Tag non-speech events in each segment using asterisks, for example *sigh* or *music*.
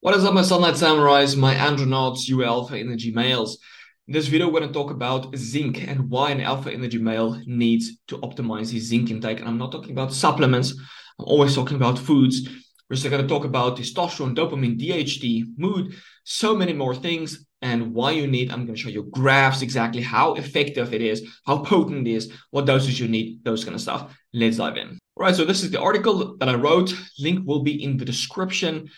What is up, my Sunlight Samurais, my Andronauts, you Alpha Energy males? In this video, we're going to talk about zinc and why an Alpha Energy male needs to optimize his zinc intake. And I'm not talking about supplements, I'm always talking about foods. We're also going to talk about testosterone, dopamine, DHT, mood, so many more things, and why you need. I'm going to show you graphs exactly how effective it is, how potent it is, what doses you need, those kind of stuff. Let's dive in. All right, so this is the article that I wrote. Link will be in the description.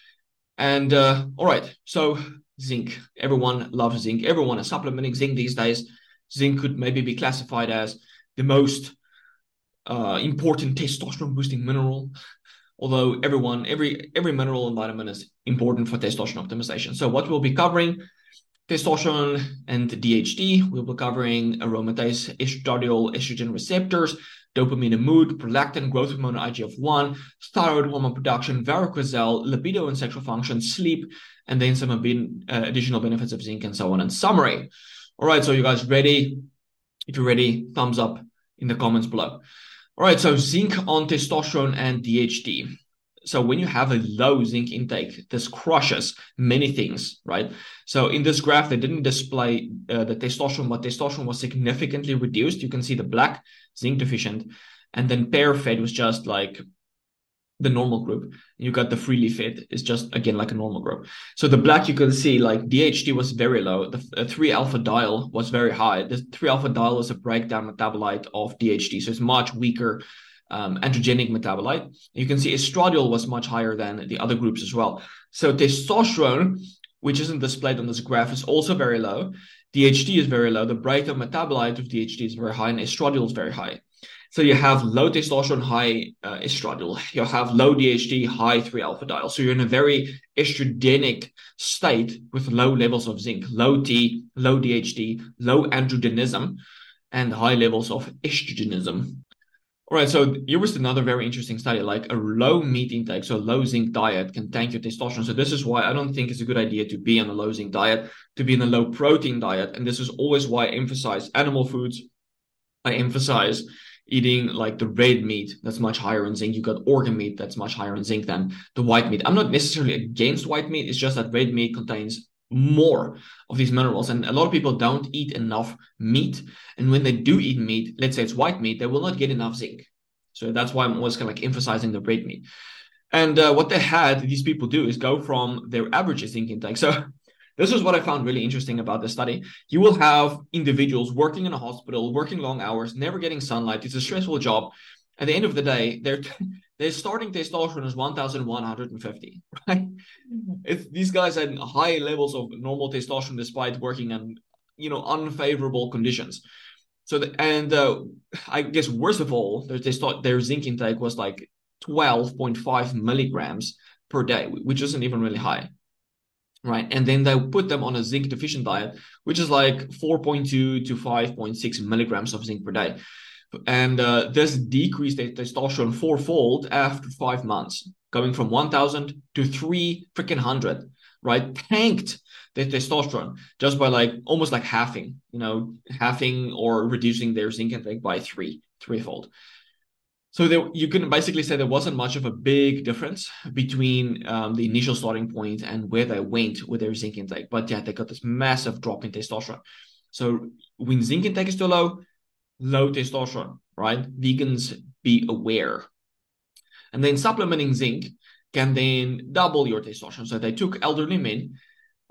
And uh, all right, so zinc. Everyone loves zinc. Everyone is supplementing zinc these days. Zinc could maybe be classified as the most uh, important testosterone boosting mineral. Although everyone, every every mineral and vitamin is important for testosterone optimization. So what we'll be covering testosterone and DHT. We'll be covering aromatase, estradiol, estrogen receptors, dopamine and mood, prolactin, growth hormone, IGF-1, thyroid hormone production, varicocele, libido and sexual function, sleep, and then some uh, additional benefits of zinc and so on in summary. All right, so you guys ready? If you're ready, thumbs up in the comments below. All right, so zinc on testosterone and DHT. So when you have a low zinc intake, this crushes many things, right? So in this graph, they didn't display uh, the testosterone, but testosterone was significantly reduced. You can see the black zinc deficient, and then pair fed was just like the normal group. You got the freely fed is just again like a normal group. So the black you can see like DHT was very low. The uh, three alpha diol was very high. The three alpha diol is a breakdown metabolite of DHT, so it's much weaker um, androgenic metabolite. You can see estradiol was much higher than the other groups as well. So testosterone, which isn't displayed on this graph, is also very low. DHT is very low. The breakdown metabolite of DHT is very high, and estradiol is very high. So you have low testosterone, high uh, estradiol. You have low DHT, high 3-alpha diol. So you're in a very estrogenic state with low levels of zinc, low T, low DHT, low androgenism, and high levels of estrogenism. All right, so here was another very interesting study. Like a low meat intake, so a low zinc diet can tank your testosterone. So this is why I don't think it's a good idea to be on a low zinc diet, to be in a low protein diet. And this is always why I emphasize animal foods. I emphasize eating like the red meat that's much higher in zinc. You got organ meat that's much higher in zinc than the white meat. I'm not necessarily against white meat. It's just that red meat contains more of these minerals. And a lot of people don't eat enough meat. And when they do eat meat, let's say it's white meat, they will not get enough zinc. So that's why I'm always kind of like emphasizing the red meat. And uh, what they had these people do is go from their average zinc intake. So *laughs* this is what I found really interesting about the study. You will have individuals working in a hospital, working long hours, never getting sunlight. It's a stressful job. At the end of the day, they're *laughs* their starting testosterone is 1,150, right? If these guys had high levels of normal testosterone despite working in, you know, unfavorable conditions. So, the, and uh, I guess worst of all, their, testo- their zinc intake was like 12.5 milligrams per day, which isn't even really high, right? And then they put them on a zinc deficient diet, which is like 4.2 to 5.6 milligrams of zinc per day and uh, this decreased the testosterone fourfold after five months, going from 1,000 to three freaking hundred, right? Tanked the testosterone just by like almost like halving, you know, halving or reducing their zinc intake by three, threefold. So there, you can basically say there wasn't much of a big difference between um, the initial starting point and where they went with their zinc intake. But yeah, they got this massive drop in testosterone. So when zinc intake is too low, low testosterone, right? Vegans be aware. And then supplementing zinc can then double your testosterone. So they took elderly men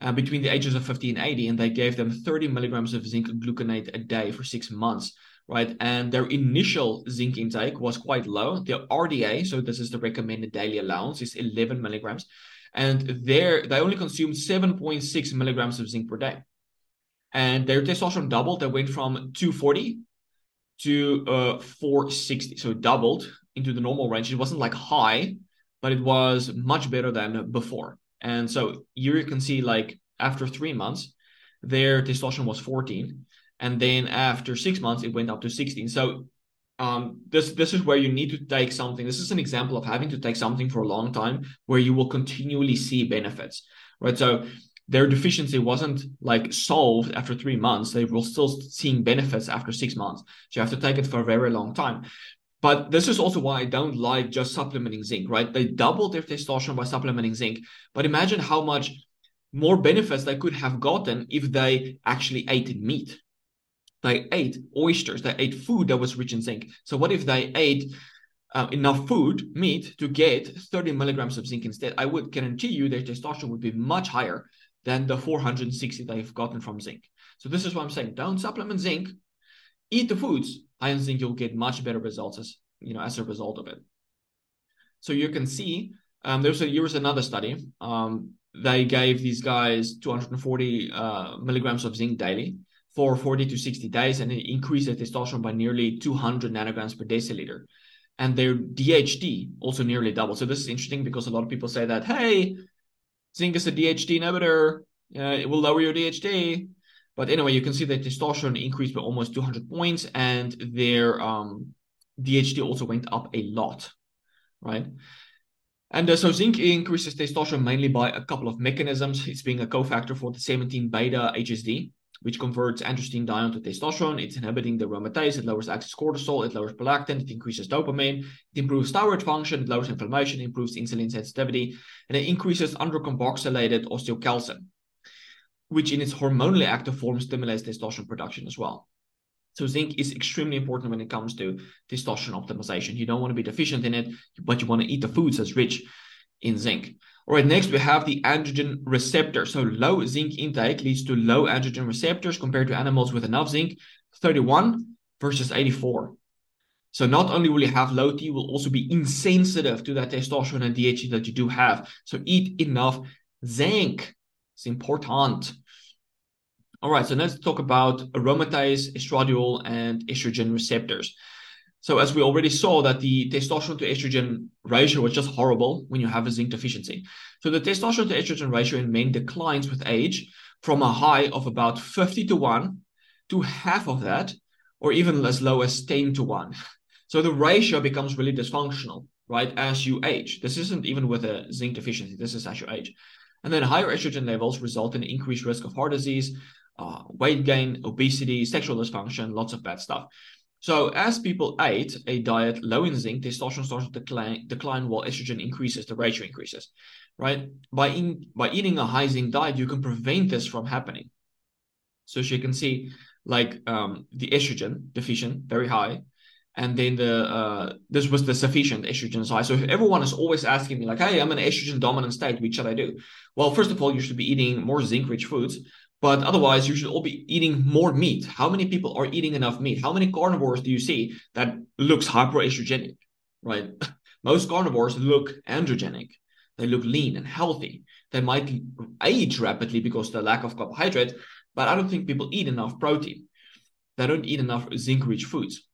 uh, between the ages of 50 and 80, and they gave them 30 milligrams of zinc gluconate a day for six months, right? And their initial zinc intake was quite low. The RDA, so this is the recommended daily allowance, is 11 milligrams. And there they only consumed 7.6 milligrams of zinc per day. And their testosterone doubled. They went from 240 to uh 460 so it doubled into the normal range it wasn't like high but it was much better than before and so here you can see like after three months their testosterone was 14 and then after six months it went up to 16 so um, this this is where you need to take something. This is an example of having to take something for a long time where you will continually see benefits, right? So their deficiency wasn't like solved after three months. They were still seeing benefits after six months. So you have to take it for a very long time. But this is also why I don't like just supplementing zinc, right? They doubled their testosterone by supplementing zinc. But imagine how much more benefits they could have gotten if they actually ate meat. They ate oysters, they ate food that was rich in zinc. So, what if they ate uh, enough food, meat, to get 30 milligrams of zinc instead? I would guarantee you their testosterone would be much higher than the 460 they've gotten from zinc. So, this is what I'm saying. Don't supplement zinc, eat the foods in zinc, you'll get much better results as you know as a result of it. So you can see um, a here was another study. Um, they gave these guys 240 uh, milligrams of zinc daily for 40 to 60 days, and it increased their testosterone by nearly 200 nanograms per deciliter. And their DHT also nearly doubled. So this is interesting because a lot of people say that, hey, zinc is a DHT inhibitor. Uh, it will lower your DHT. But anyway, you can see that testosterone increased by almost 200 points, and their um, DHT also went up a lot, right? And uh, so zinc increases testosterone mainly by a couple of mechanisms. It's being a cofactor for the 17 beta HSD, which converts androstenedione to testosterone. It's inhibiting the aromatase. It lowers excess cortisol. It lowers prolactin. It increases dopamine. It improves thyroid function. It lowers inflammation. It improves insulin sensitivity. And it increases undercarboxylated osteocalcin, which in its hormonally active form stimulates testosterone production as well. So zinc is extremely important when it comes to testosterone optimization. You don't want to be deficient in it, but you want to eat the foods that's rich in zinc. All right, next we have the androgen receptor. So low zinc intake leads to low androgen receptors compared to animals with enough zinc, 31 versus 84. So not only will you have low T, you will also be insensitive to that testosterone and DHT that you do have. So eat enough zinc. It's important. All right, so let's talk about aromatase, estradiol, and estrogen receptors. So as we already saw that the testosterone to estrogen ratio was just horrible when you have a zinc deficiency. So the testosterone to estrogen ratio in men declines with age from a high of about 50 to 1 to half of that, or even as low as 10 to 1. So the ratio becomes really dysfunctional, right, as you age. This isn't even with a zinc deficiency, this is as you age. And then higher estrogen levels result in increased risk of heart disease, uh, weight gain, obesity, sexual dysfunction, lots of bad stuff. So as people ate a diet low in zinc, testosterone starts to decline, decline while estrogen increases, the ratio increases, right? By, in, by eating a high zinc diet, you can prevent this from happening. So as you can see, like um, the estrogen deficient, very high, and then the uh, this was the sufficient estrogen size. So everyone is always asking me like, "Hey, I'm an estrogen dominant state. What should I do?" Well, first of all, you should be eating more zinc-rich foods. But otherwise, you should all be eating more meat. How many people are eating enough meat? How many carnivores do you see that looks hyperestrogenic, right? *laughs* Most carnivores look androgenic. They look lean and healthy. They might age rapidly because of the lack of carbohydrate, but I don't think people eat enough protein. They don't eat enough zinc-rich foods.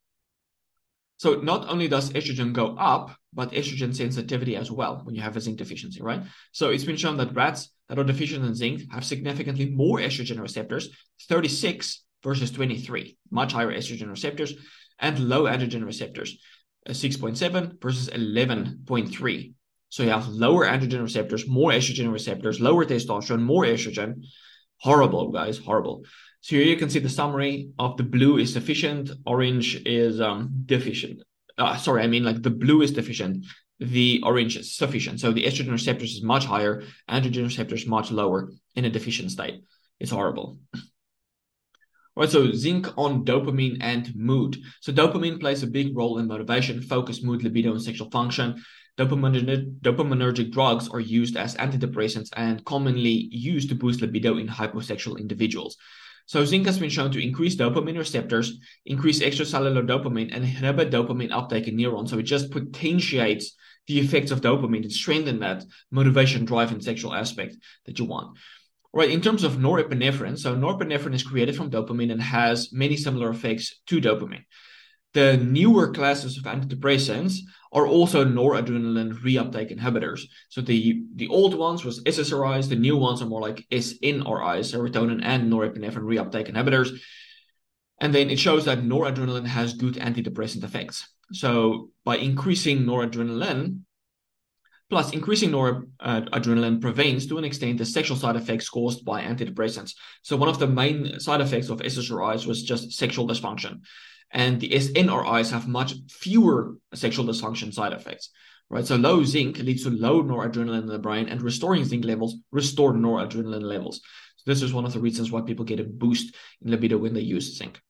So not only does estrogen go up, but estrogen sensitivity as well when you have a zinc deficiency, right? So it's been shown that rats that are deficient in zinc have significantly more estrogen receptors, 36 versus 23, much higher estrogen receptors, and low androgen receptors, uh, 6.7 versus 11.3. So you have lower androgen receptors, more estrogen receptors, lower testosterone, more estrogen. Horrible, guys, horrible. So here you can see the summary of the blue is sufficient, orange is um, deficient. Uh, sorry, I mean like the blue is deficient, the orange is sufficient. So the estrogen receptors is much higher, androgen receptors much lower in a deficient state. It's horrible. All right, so zinc on dopamine and mood. So dopamine plays a big role in motivation, focus, mood, libido, and sexual function. Dopaminergic, drugs are used as antidepressants and commonly used to boost libido in hyposexual individuals. So zinc has been shown to increase dopamine receptors, increase extracellular dopamine, and inhibit dopamine uptake in neurons. So it just potentiates the effects of dopamine to strengthen that motivation, drive, and sexual aspect that you want. Right, in terms of norepinephrine, so norepinephrine is created from dopamine and has many similar effects to dopamine. The newer classes of antidepressants are also noradrenaline reuptake inhibitors. So the, the old ones was SSRIs, the new ones are more like SNRIs, serotonin and norepinephrine reuptake inhibitors. And then it shows that noradrenaline has good antidepressant effects. So by increasing noradrenaline, plus increasing noradrenaline prevents to an extent the sexual side effects caused by antidepressants. So one of the main side effects of SSRIs was just sexual dysfunction. And the SNRIs have much fewer sexual dysfunction side effects, right? So low zinc leads to low noradrenaline in the brain, and restoring zinc levels restore noradrenaline levels. So this is one of the reasons why people get a boost in libido when they use zinc.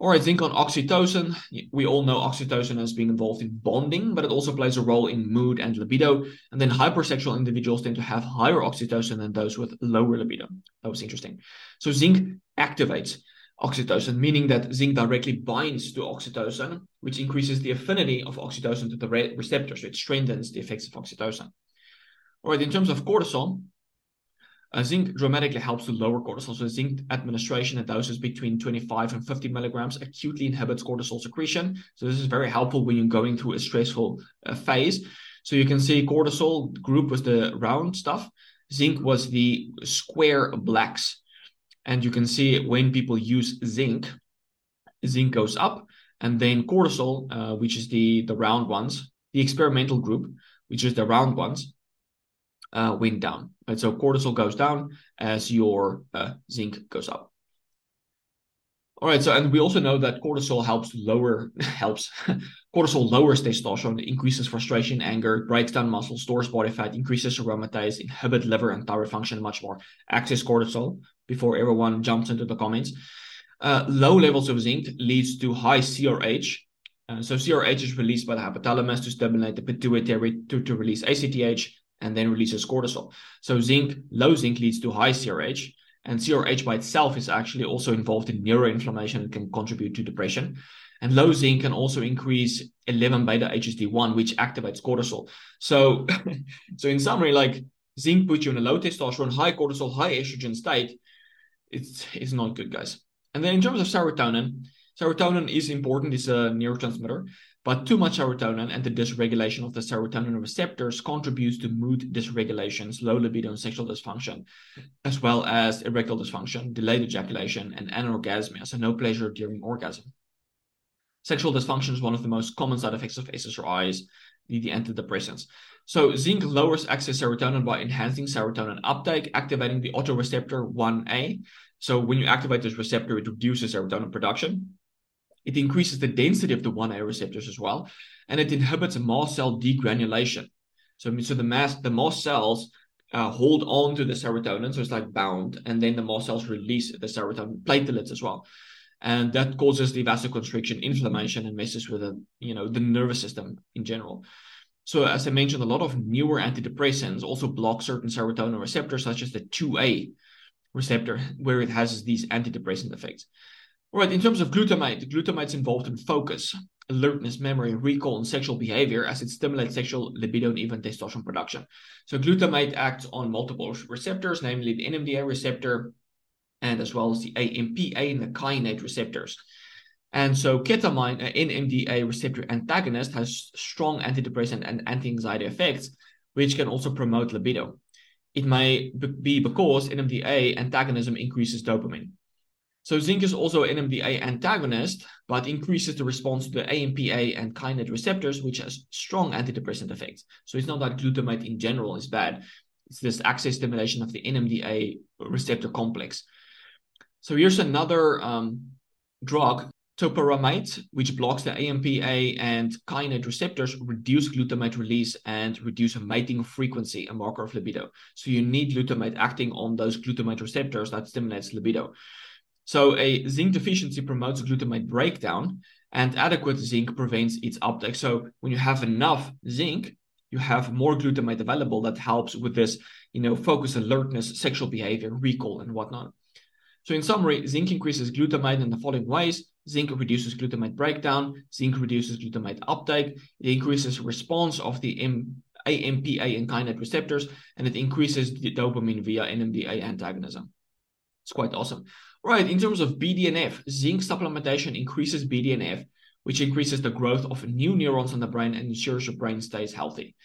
All right, zinc on oxytocin. We all know oxytocin has been involved in bonding, but it also plays a role in mood and libido. And then hypersexual individuals tend to have higher oxytocin than those with lower libido. That was interesting. So zinc activates oxytocin, meaning that zinc directly binds to oxytocin, which increases the affinity of oxytocin to the re- receptor. So it strengthens the effects of oxytocin. All right, in terms of cortisol, uh, zinc dramatically helps to lower cortisol. So zinc administration at doses between 25 and 50 milligrams acutely inhibits cortisol secretion. So this is very helpful when you're going through a stressful uh, phase. So you can see cortisol group was the round stuff. Zinc was the square blacks. And you can see when people use zinc, zinc goes up. And then cortisol, uh, which is the, the round ones, the experimental group, which is the round ones, uh, went down. Right? So cortisol goes down as your uh, zinc goes up. All right. So, and we also know that cortisol helps lower *laughs* helps *laughs* cortisol lowers testosterone, increases frustration, anger, breaks down muscle, stores body fat, increases aromatase, inhibit liver and thyroid function, much more. Access cortisol before everyone jumps into the comments. Uh, low levels of zinc leads to high CRH. Uh, so CRH is released by the hypothalamus to stimulate the pituitary to, to release ACTH and then releases cortisol. So zinc, low zinc leads to high CRH, and CRH by itself is actually also involved in neuroinflammation and can contribute to depression. And low zinc can also increase 11 beta HSD1, which activates cortisol. So, *laughs* so in summary, like zinc puts you in a low testosterone, high cortisol, high estrogen state. It's it's not good, guys. And then in terms of serotonin, serotonin is important. It's a neurotransmitter. But too much serotonin and the dysregulation of the serotonin receptors contributes to mood dysregulations, low libido and sexual dysfunction, as well as erectile dysfunction, delayed ejaculation, and anorgasmia, so no pleasure during orgasm. Sexual dysfunction is one of the most common side effects of SSRIs, the, antidepressants. So zinc lowers excess serotonin by enhancing serotonin uptake, activating the autoreceptor 1A. So when you activate this receptor, it reduces serotonin production. It increases the density of the 1A receptors as well, and it inhibits mast cell degranulation. So, so the mast the mast cells uh, hold on to the serotonin, so it's like bound, and then the mast cells release the serotonin platelets as well, and that causes the vasoconstriction, inflammation, and messes with the you know the nervous system in general. So as I mentioned, a lot of newer antidepressants also block certain serotonin receptors, such as the 2A receptor, where it has these antidepressant effects. All right, in terms of glutamate, glutamate's involved in focus, alertness, memory, recall, and sexual behavior as it stimulates sexual libido and even testosterone production. So glutamate acts on multiple receptors, namely the NMDA receptor and as well as the AMPA and the kainate receptors. And so ketamine, uh, an NMDA receptor antagonist, has strong antidepressant and anti-anxiety effects, which can also promote libido. It may be because NMDA antagonism increases dopamine. So zinc is also an NMDA antagonist, but increases the response to the AMPA and kainate receptors, which has strong antidepressant effects. So it's not that glutamate in general is bad. It's this access stimulation of the NMDA receptor complex. So here's another um, drug, topiramate, which blocks the AMPA and kainate receptors, reduce glutamate release and reduce mating frequency, a marker of libido. So you need glutamate acting on those glutamate receptors that stimulates libido. So a zinc deficiency promotes glutamate breakdown and adequate zinc prevents its uptake. So when you have enough zinc, you have more glutamate available that helps with this, you know, focus, alertness, sexual behavior, recall, and whatnot. So in summary, zinc increases glutamate in the following ways. Zinc reduces glutamate breakdown. Zinc reduces glutamate uptake. It increases response of the M- AMPA and kainate receptors, and it increases the dopamine via NMDA antagonism. It's quite awesome. Right, in terms of BDNF, zinc supplementation increases BDNF, which increases the growth of new neurons in the brain and ensures your brain stays healthy.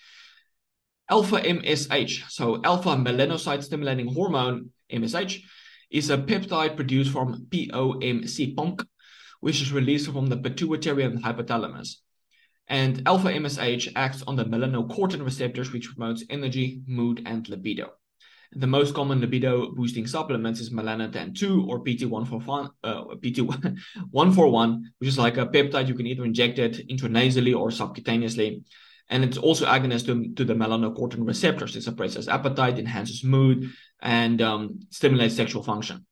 Alpha MSH, so alpha melanocyte stimulating hormone, MSH, is a peptide produced from POMC punk, which is released from the pituitary and hypothalamus. And alpha MSH acts on the melanocortin receptors, which promotes energy, mood, and libido. The most common libido boosting supplements is melanotan 2 or PT141, uh, PT141, which is like a peptide. You can either inject it intranasally or subcutaneously. And it's also agonist to, to the melanocortin receptors. It suppresses appetite, enhances mood, and um, stimulates sexual function.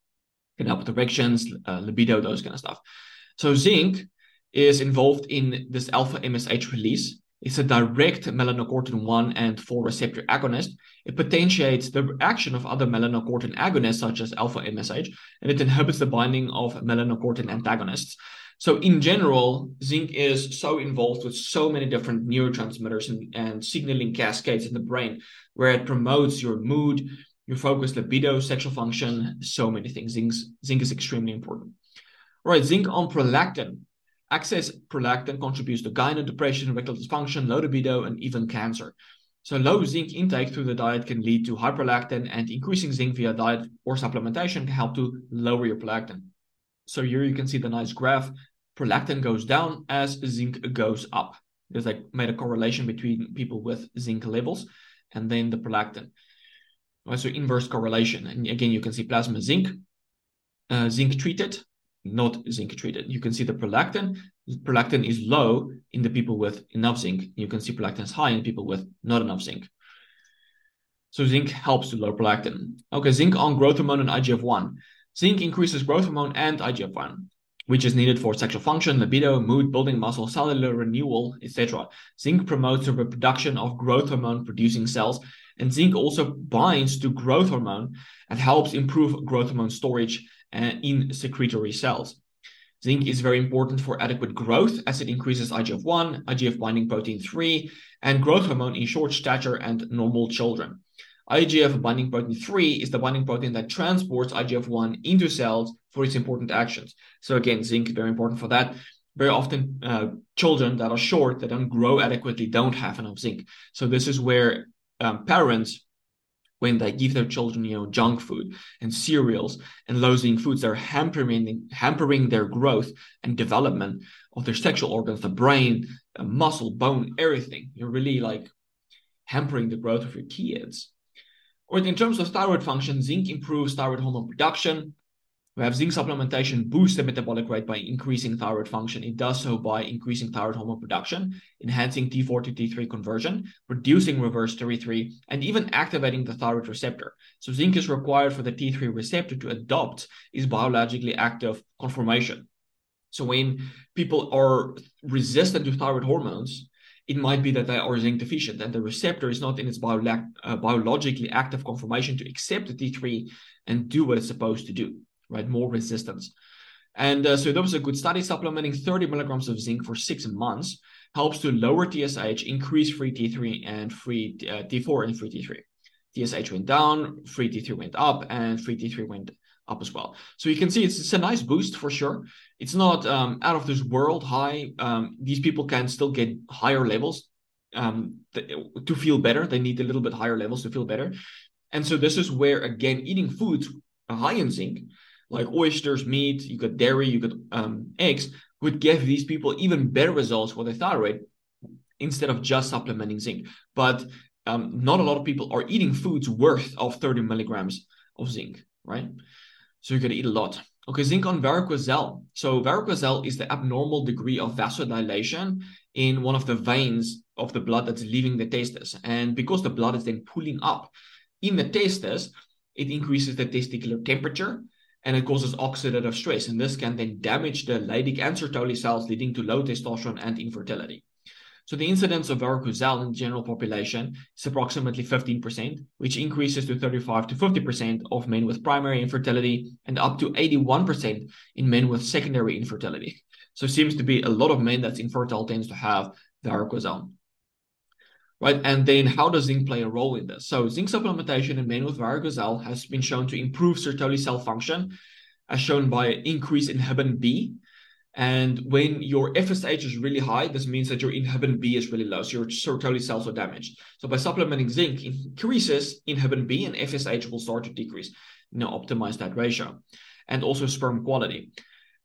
Can help with erections, uh, libido, those kind of stuff. So zinc is involved in this alpha MSH release. It's a direct melanocortin 1 and 4 receptor agonist. It potentiates the action of other melanocortin agonists, such as alpha MSH, and it inhibits the binding of melanocortin antagonists. So, in general, zinc is so involved with so many different neurotransmitters and, and signaling cascades in the brain, where it promotes your mood, your focus, libido, sexual function, so many things. Zinc, zinc is extremely important. All right, zinc on prolactin. Excess prolactin contributes to gyno depression, erectile dysfunction, low libido, and even cancer. So low zinc intake through the diet can lead to hyperlactin, and increasing zinc via diet or supplementation can help to lower your prolactin. So here you can see the nice graph. Prolactin goes down as zinc goes up. There's like made a correlation between people with zinc levels and then the prolactin. So inverse correlation. And again, you can see plasma zinc, uh, zinc treated not zinc treated. You can see the prolactin. Prolactin is low in the people with enough zinc. You can see prolactin is high in people with not enough zinc. So zinc helps to lower prolactin. Okay, zinc on growth hormone and IGF-1. Zinc increases growth hormone and IGF-1, which is needed for sexual function, libido, mood, building muscle, cellular renewal, etc. Zinc promotes the reproduction of growth hormone producing cells, and zinc also binds to growth hormone and helps improve growth hormone storage uh, in secretory cells. Zinc is very important for adequate growth as it increases IGF-1, IGF binding protein 3, and growth hormone in short stature and normal children. IGF binding protein 3 is the binding protein that transports IGF-1 into cells for its important actions. So again, zinc is very important for that. Very often, uh, children that are short, that don't grow adequately, don't have enough zinc. So this is where um, parents when they give their children, you know, junk food and cereals and low zinc foods, they're hampering hampering their growth and development of their sexual organs, the brain, the muscle, bone, everything. You're really like hampering the growth of your kids. Or in terms of thyroid function, zinc improves thyroid hormone production, we have zinc supplementation boosts the metabolic rate by increasing thyroid function. It does so by increasing thyroid hormone production, enhancing T4 to T3 conversion, reducing reverse T3, and even activating the thyroid receptor. So zinc is required for the T3 receptor to adopt its biologically active conformation. So when people are resistant to thyroid hormones, it might be that they are zinc deficient and the receptor is not in its bio- uh, biologically active conformation to accept the T3 and do what it's supposed to do right? More resistance. And uh, so that was a good study. Supplementing 30 milligrams of zinc for six months helps to lower TSH, increase free T3 and free uh, T4 and free T3. TSH went down, free T3 went up, and free T3 went up as well. So you can see it's, it's a nice boost for sure. It's not um, out of this world high. Um, these people can still get higher levels um, to feel better. They need a little bit higher levels to feel better. And so this is where, again, eating foods high in zinc like oysters, meat, you got dairy, you got um, eggs, would give these people even better results for their thyroid instead of just supplementing zinc. But um, not a lot of people are eating foods worth of 30 milligrams of zinc, right? So you're going to eat a lot. Okay, zinc on varicocele. So varicocele is the abnormal degree of vasodilation in one of the veins of the blood that's leaving the testes. And because the blood is then pulling up in the testes, it increases the testicular temperature and it causes oxidative stress. And this can then damage the Leydig and Sertoli cells, leading to low testosterone and infertility. So the incidence of varicocele in the general population is approximately 15%, which increases to 35 to 50% of men with primary infertility and up to 81% in men with secondary infertility. So it seems to be a lot of men that's infertile tends to have varicocele right? And then how does zinc play a role in this? So zinc supplementation in men with varicocele has been shown to improve Sertoli cell function, as shown by increase in inhibin B. And when your FSH is really high, this means that your inhibin B is really low, so your Sertoli cells are damaged. So by supplementing zinc, increases inhibin B and FSH will start to decrease. Know, optimize that ratio, and also sperm quality.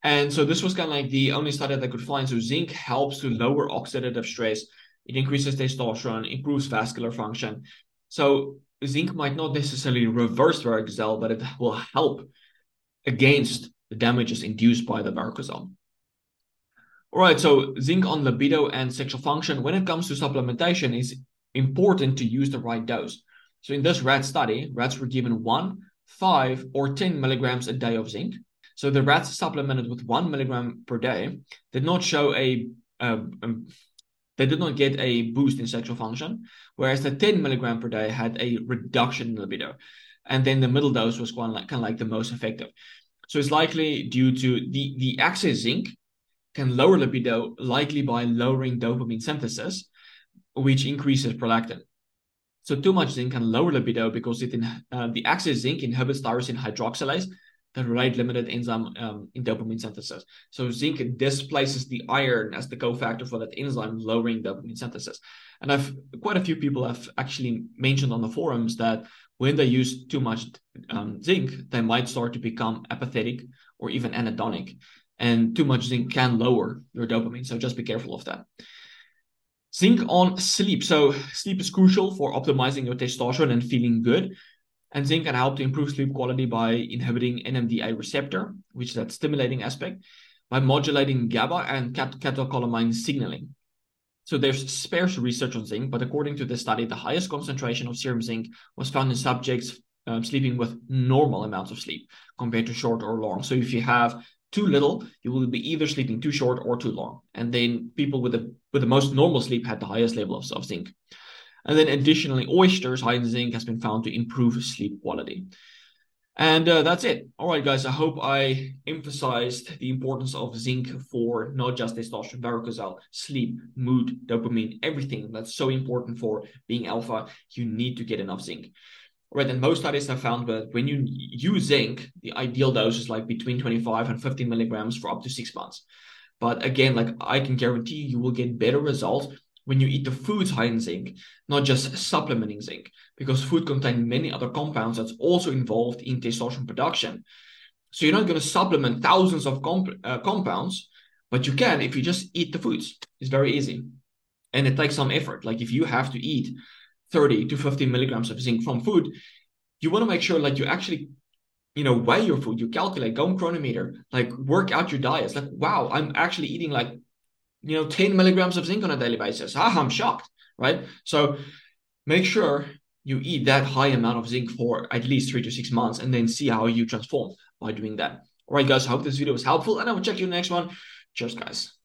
And so this was kind of like the only study that I could find. So zinc helps to lower oxidative stress it increases testosterone, improves vascular function. So zinc might not necessarily reverse varicocele, but it will help against the damages induced by the varicocele. All right, so zinc on libido and sexual function. When it comes to supplementation, it's important to use the right dose. So in this rat study, rats were given one, five, or 10 milligrams a day of zinc. So the rats supplemented with one milligram per day did not show a, they did not get a boost in sexual function, whereas the 10 milligram per day had a reduction in libido. And then the middle dose was kind of like, kind of like the most effective. So it's likely due to the, the excess zinc can lower libido, likely by lowering dopamine synthesis, which increases prolactin. So too much zinc can lower libido because it in, uh, the excess zinc inhibits tyrosine hydroxylase, the rate limited enzyme um, in dopamine synthesis. So zinc displaces the iron as the cofactor for that enzyme, lowering dopamine synthesis. And I've quite a few people have actually mentioned on the forums that when they use too much um, zinc, they might start to become apathetic or even anhedonic and too much zinc can lower your dopamine. So just be careful of that. Zinc on sleep. So sleep is crucial for optimizing your testosterone and feeling good. And zinc can help to improve sleep quality by inhibiting NMDA receptor, which is that stimulating aspect, by modulating GABA and cat- catecholamine signaling. So there's sparse research on zinc, but according to this study, the highest concentration of serum zinc was found in subjects um, sleeping with normal amounts of sleep compared to short or long. So if you have too little, you will be either sleeping too short or too long. And then people with the with the most normal sleep had the highest level of, of zinc. And then additionally, oysters high in zinc has been found to improve sleep quality. And uh, that's it. All right, guys. I hope I emphasized the importance of zinc for not just testosterone, varicocele, sleep, mood, dopamine, everything that's so important for being alpha. You need to get enough zinc right? And most studies have found that when you use zinc, the ideal dose is like between 25 and 50 milligrams for up to six months. But again, like I can guarantee you will get better results when you eat the foods high in zinc, not just supplementing zinc, because food contains many other compounds that's also involved in testosterone production. So you're not going to supplement thousands of comp- uh, compounds, but you can if you just eat the foods. It's very easy. And it takes some effort. Like if you have to eat 30 to 50 milligrams of zinc from food, you want to make sure like you actually, you know, weigh your food, you calculate, go on Cronometer like work out your diets. Like, wow, I'm actually eating like, you know, 10 milligrams of zinc on a daily basis. Ah, I'm shocked, right? So make sure you eat that high amount of zinc for at least three to six months and then see how you transform by doing that. All right, guys, I hope this video was helpful and I will check you in the next one. Cheers, guys.